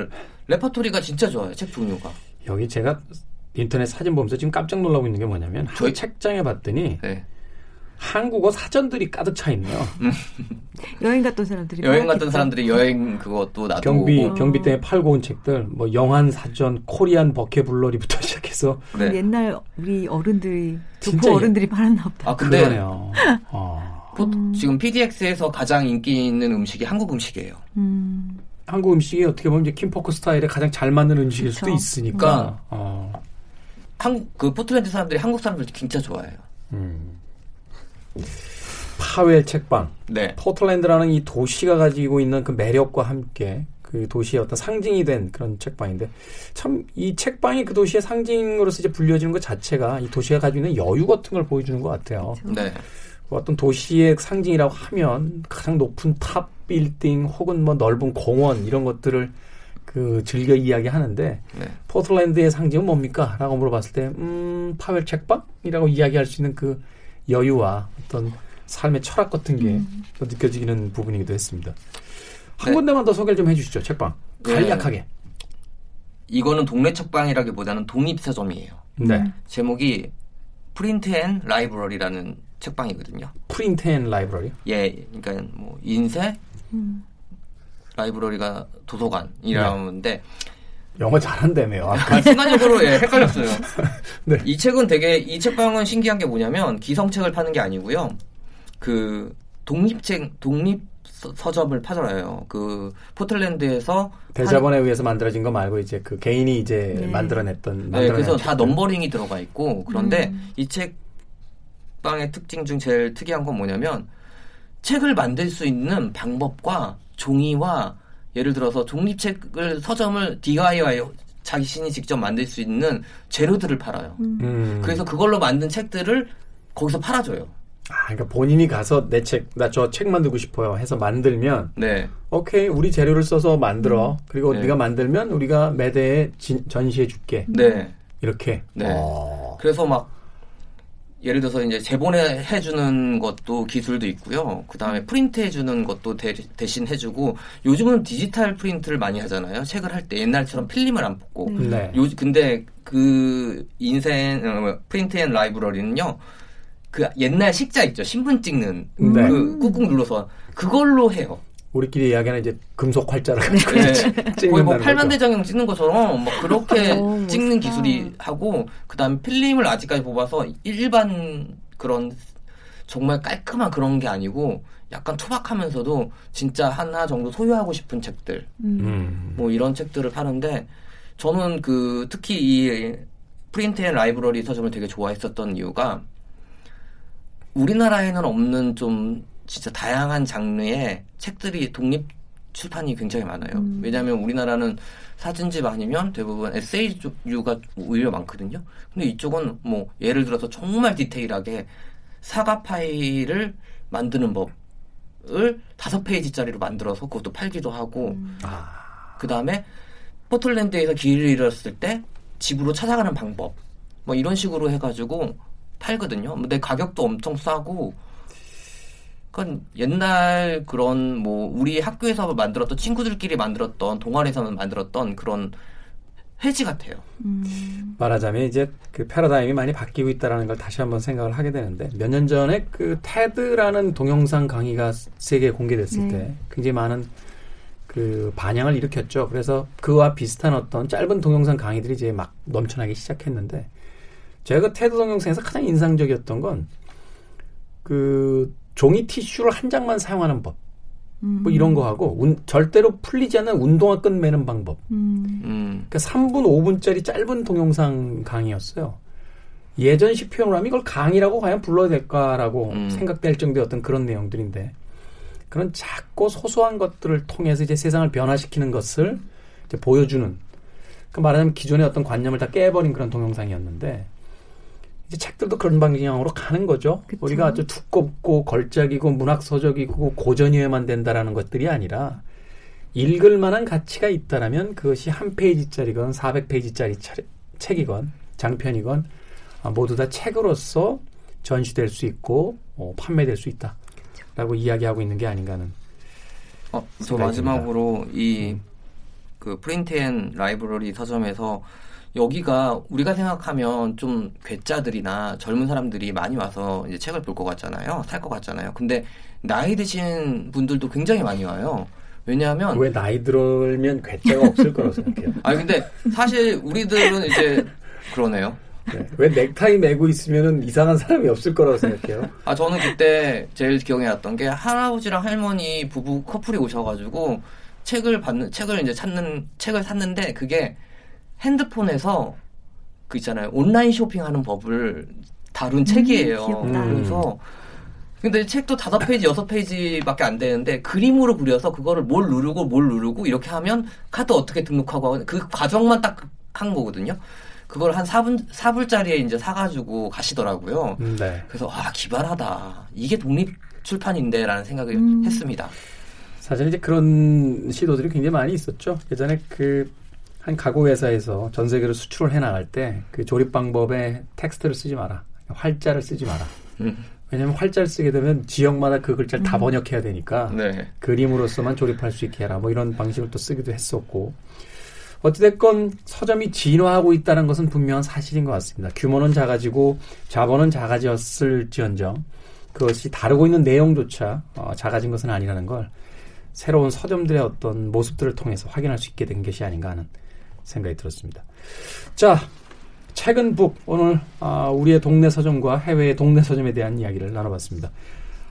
레퍼토리가 진짜 좋아요. 책 종류가. 여기 제가 인터넷 사진 보면서 지금 깜짝 놀라고 있는 게 뭐냐면 한 저희- 책장에 봤더니 네. 한국어 사전들이 가득 차 있네요. 여행 갔던 사람들이 여행 갔던. 사람들이 여행 그것도 나도 경비 오고. 경비 때문에 팔고 온 책들 뭐 영한 사전, Korean vocabulary부터 시작해서 네. 옛날 우리 어른들이 진짜 어른들이 팔았나 보다. 아 근데 그러네요. 어. 포- 지금 PDX에서 가장 인기 있는 음식이 한국 음식이에요. 음. 한국 음식이 어떻게 보면 이제 Kinfolk 스타일에 가장 잘 맞는 음식일 수도 그쵸. 있으니까. 어. 한국 그 포틀랜드 사람들이 한국 사람들 진짜 좋아해요. 음. 파웰 책방. 네. 포틀랜드라는 이 도시가 가지고 있는 그 매력과 함께 그 도시의 어떤 상징이 된 그런 책방인데 참 이 책방이 그 도시의 상징으로서 이제 불려지는 것 자체가 이 도시가 가지고 있는 여유 같은 걸 보여주는 것 같아요. 네. 어떤 도시의 상징이라고 하면 가장 높은 탑 빌딩 혹은 뭐 넓은 공원 이런 것들을 그 즐겨 이야기하는데 네. 포틀랜드의 상징은 뭡니까? 라고 물어봤을 때, 음, 파웰 책방이라고 이야기할 수 있는 그 여유와 어떤 삶의 철학 같은 게 또 느껴지는 부분이기도 했습니다. 한 네. 군데만 더 소개를 좀 해주시죠, 책방. 간략하게. 이거는 동네 책방이라기보다는 독립 서점이에요. 네. 제목이 Print and Library라는 책방이거든요. Print and Library. 예, 그러니까 뭐 인쇄 음. library가 도서관이라는데 영어 잘한다며요. 아까. 아, 순간적으로 예, 헷갈렸어요. 네. 이 책은 되게 이 책방은 신기한 게 뭐냐면 기성책을 파는 게 아니고요. 그 독립책 독립 서- 서점을 팔아요. 그 포틀랜드에서 대자본에 의해서 만들어진 거 말고 이제 그 개인이 이제 네. 만들어냈던. 네, 만들어낸 그래서 다 책들. numbering이 들어가 있고 그런데 음. 이 책방의 특징 중 제일 특이한 건 뭐냐면 책을 만들 수 있는 방법과 종이와 예를 들어서 독립책을 서점을 DIY 자신이 직접 만들 수 있는 재료들을 팔아요. 음. 그래서 그걸로 만든 책들을 거기서 팔아줘요. 아, 그러니까 본인이 가서 내 책, 나 저 책 만들고 싶어요 해서 만들면 네, 오케이 우리 재료를 써서 만들어 그리고 네. 네가 만들면 우리가 매대에 진- 전시해 줄게 네. 이렇게 네. 어. 그래서 막 예를 들어서 이제 재본해 해주는 것도 기술도 있고요. 그 다음에 프린트 해주는 것도 대, 신 해주고 요즘은 디지털 프린트를 많이 하잖아요. 책을 할 때 옛날처럼 필름을 안 뽑고. 네. 요 근데 그 인생 어, Print and Library는요. 그 옛날 식자 있죠. 신분 찍는 네. 그 꾹꾹 눌러서 그걸로 해요. 우리끼리 이야기하는 이제 금속 활자를 가지고 네. 찍는다는 거의 뭐. 팔만대장경 찍는 것처럼 막 그렇게 오, 찍는 멋있다. 기술이 하고 그다음에 필름을 아직까지 뽑아서 일반 그런 정말 깔끔한 그런 게 아니고 약간 투박하면서도 진짜 하나 정도 소유하고 싶은 책들 음. 음. 뭐 이런 책들을 파는데 저는 그 특히 이 프린트 앤 라이브러리 서점을 되게 좋아했었던 이유가 우리나라에는 없는 좀 진짜 다양한 장르의 책들이 독립 출판이 굉장히 많아요. 음. 왜냐하면 우리나라는 사진집 아니면 대부분 에세이류가 오히려 많거든요. 근데 이쪽은 뭐 예를 들어서 정말 디테일하게 사과 파이를 만드는 법을 다섯 페이지짜리로 만들어서 그것도 팔기도 하고 음. 아, 그 다음에 포틀랜드에서 길을 잃었을 때 집으로 찾아가는 방법 뭐 이런 식으로 해가지고 팔거든요. 근데 가격도 엄청 싸고 그건 옛날 그런 뭐 우리 학교에서 만들었던 친구들끼리 만들었던 동아리에서 만들었던 그런 회지 같아요. 음. 말하자면 이제 그 패러다임이 많이 바뀌고 있다라는 걸 다시 한번 생각을 하게 되는데 몇 년 전에 그 테드라는 동영상 강의가 세계에 공개됐을 네. 때 굉장히 많은 그 반향을 일으켰죠. 그래서 그와 비슷한 어떤 짧은 동영상 강의들이 이제 막 넘쳐나기 시작했는데 제가 그 테드 동영상에서 가장 인상적이었던 건 그 종이 티슈를 한 장만 사용하는 법, 음. 뭐 이런 거 하고 운- 절대로 풀리지 않는 운동화 끈 매는 방법. 음. 음, 그러니까 3분, 5분짜리 짧은 동영상 강의였어요. 예전식 표현으로 하면 이걸 강의라고 과연 불러야 될까라고 음. 생각될 정도의 어떤 그런 내용들인데 그런 작고 소소한 것들을 통해서 이제 세상을 변화시키는 것을 이제 보여주는 그 말하자면 기존의 어떤 관념을 다 깨버린 그런 동영상이었는데 이제 책들도 그런 방향으로 가는 거죠. 그쵸. 우리가 아주 두껍고 걸작이고 문학 서적이고 고전이어야만 된다라는 것들이 아니라 읽을 만한 가치가 있다라면 그것이 한 페이지짜리건 400페이지짜리 책이건 장편이건 아, 모두 다 책으로서 전시될 수 있고 어, 판매될 수 있다라고 이야기하고 있는 게 아닌가 하는 어, 저 마지막으로 이 그 프린트 앤 라이브러리 서점에서 여기가 우리가 생각하면 좀 괴짜들이나 젊은 사람들이 많이 와서 이제 책을 볼 것 같잖아요. 살 것 같잖아요. 근데 나이 드신 분들도 굉장히 많이 와요. 왜냐하면 왜 나이 들면 괴짜가 없을 거라고 생각해요. 아니 근데 사실 우리들은 이제 그러네요. 네. 왜 넥타이 메고 있으면 이상한 사람이 없을 거라고 생각해요. 아 저는 그때 제일 기억에 났던 게 할아버지랑 할머니 부부 커플이 오셔가지고 책을 받는 책을 이제 찾는 책을 샀는데 그게 핸드폰에서 그 있잖아요 온라인 쇼핑하는 법을 다룬 책이에요. 귀엽다. 그래서 근데 책도 다섯 페이지 여섯 페이지밖에 안 되는데 그림으로 그려서 그거를 뭘 누르고 뭘 누르고 이렇게 하면 카드 어떻게 등록하고 하고 그 과정만 딱 한 거거든요. 그걸 한 4분 4불짜리에 이제 사가지고 가시더라고요. 네. 그래서 아 기발하다. 이게 독립 출판인데 라는 생각을 음. 했습니다. 사실 이제 그런 시도들이 굉장히 많이 있었죠. 예전에 그 한 가구 회사에서 전 세계로 수출을 해 나갈 때 그 조립 방법에 텍스트를 쓰지 마라. 활자를 쓰지 마라. 음. 왜냐하면 활자를 쓰게 되면 지역마다 그 글자를 다 번역해야 되니까 네. 그림으로서만 조립할 수 있게 해라. 뭐 이런 방식을 또 쓰기도 했었고. 어찌됐건 서점이 진화하고 있다는 것은 분명한 사실인 것 같습니다. 규모는 작아지고 자본은 작아졌을지언정 그것이 다루고 있는 내용조차 어, 작아진 것은 아니라는 걸 새로운 서점들의 어떤 모습들을 통해서 확인할 수 있게 된 것이 아닌가 하는 생각이 들었습니다. 자, 최근 북 오늘 아, 우리의 동네 서점과 해외의 동네 서점에 대한 이야기를 나눠봤습니다.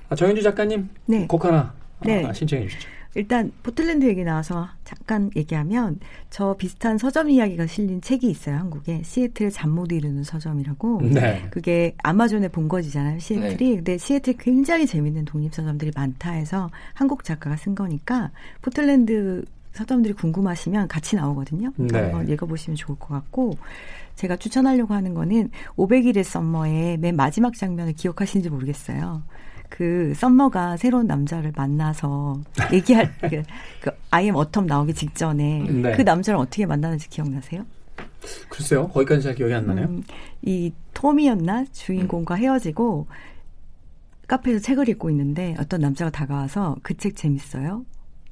아, 정현주 작가님 네. 곡 하나 아, 네. 신청해 주시죠. 일단 포틀랜드 얘기 나와서 잠깐 얘기하면 저 비슷한 서점 이야기가 실린 책이 있어요 한국에 시애틀의 잠 못 이루는 서점이라고 네. 그게 아마존의 본거지잖아요 시애틀이 근데 시애틀 굉장히 재밌는 독립 서점들이 많다 해서 한국 작가가 쓴 거니까 포틀랜드 서점들이 궁금하시면 같이 나오거든요 그러니까 네. 한번 읽어보시면 좋을 것 같고 제가 추천하려고 하는 거는 500일의 썸머의 맨 마지막 장면을 기억하시는지 모르겠어요. 그 썸머가 새로운 남자를 만나서 얘기할 그, 그 아이엠 어텀 나오기 직전에 네. 그 남자를 어떻게 만나는지 기억나세요? 글쎄요. 거기까지 잘 기억이 안 나네요. 음, 이 톰이었나 주인공과 헤어지고 카페에서 책을 읽고 있는데 어떤 남자가 다가와서 그 책 재밌어요?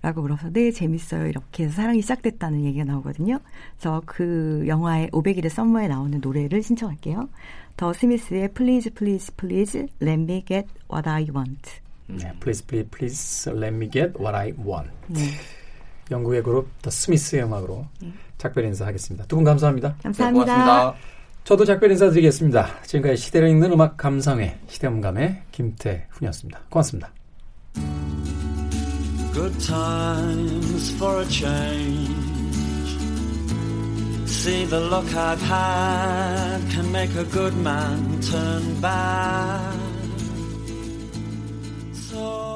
라고 물어서 네 재밌어요 이렇게 해서 사랑이 시작됐다는 얘기가 나오거든요. 그래서 그 영화의 500일의 썸머에 나오는 노래를 신청할게요. 더 스미스의 Please Please Please Let Me Get What I Want. 네, please, please, please let me get what I want. 네, 영국의 그룹 더 스미스의 음악으로 작별 인사하겠습니다. 두 분 감사합니다. 네, 감사합니다. 고맙습니다. 저도 작별 인사드리겠습니다. 지금까지 시대를 읽는 음악 감상회 시대음감의 김태훈이었습니다. 고맙습니다. Good times for a change. See the luck I've had can make a good man turn bad. So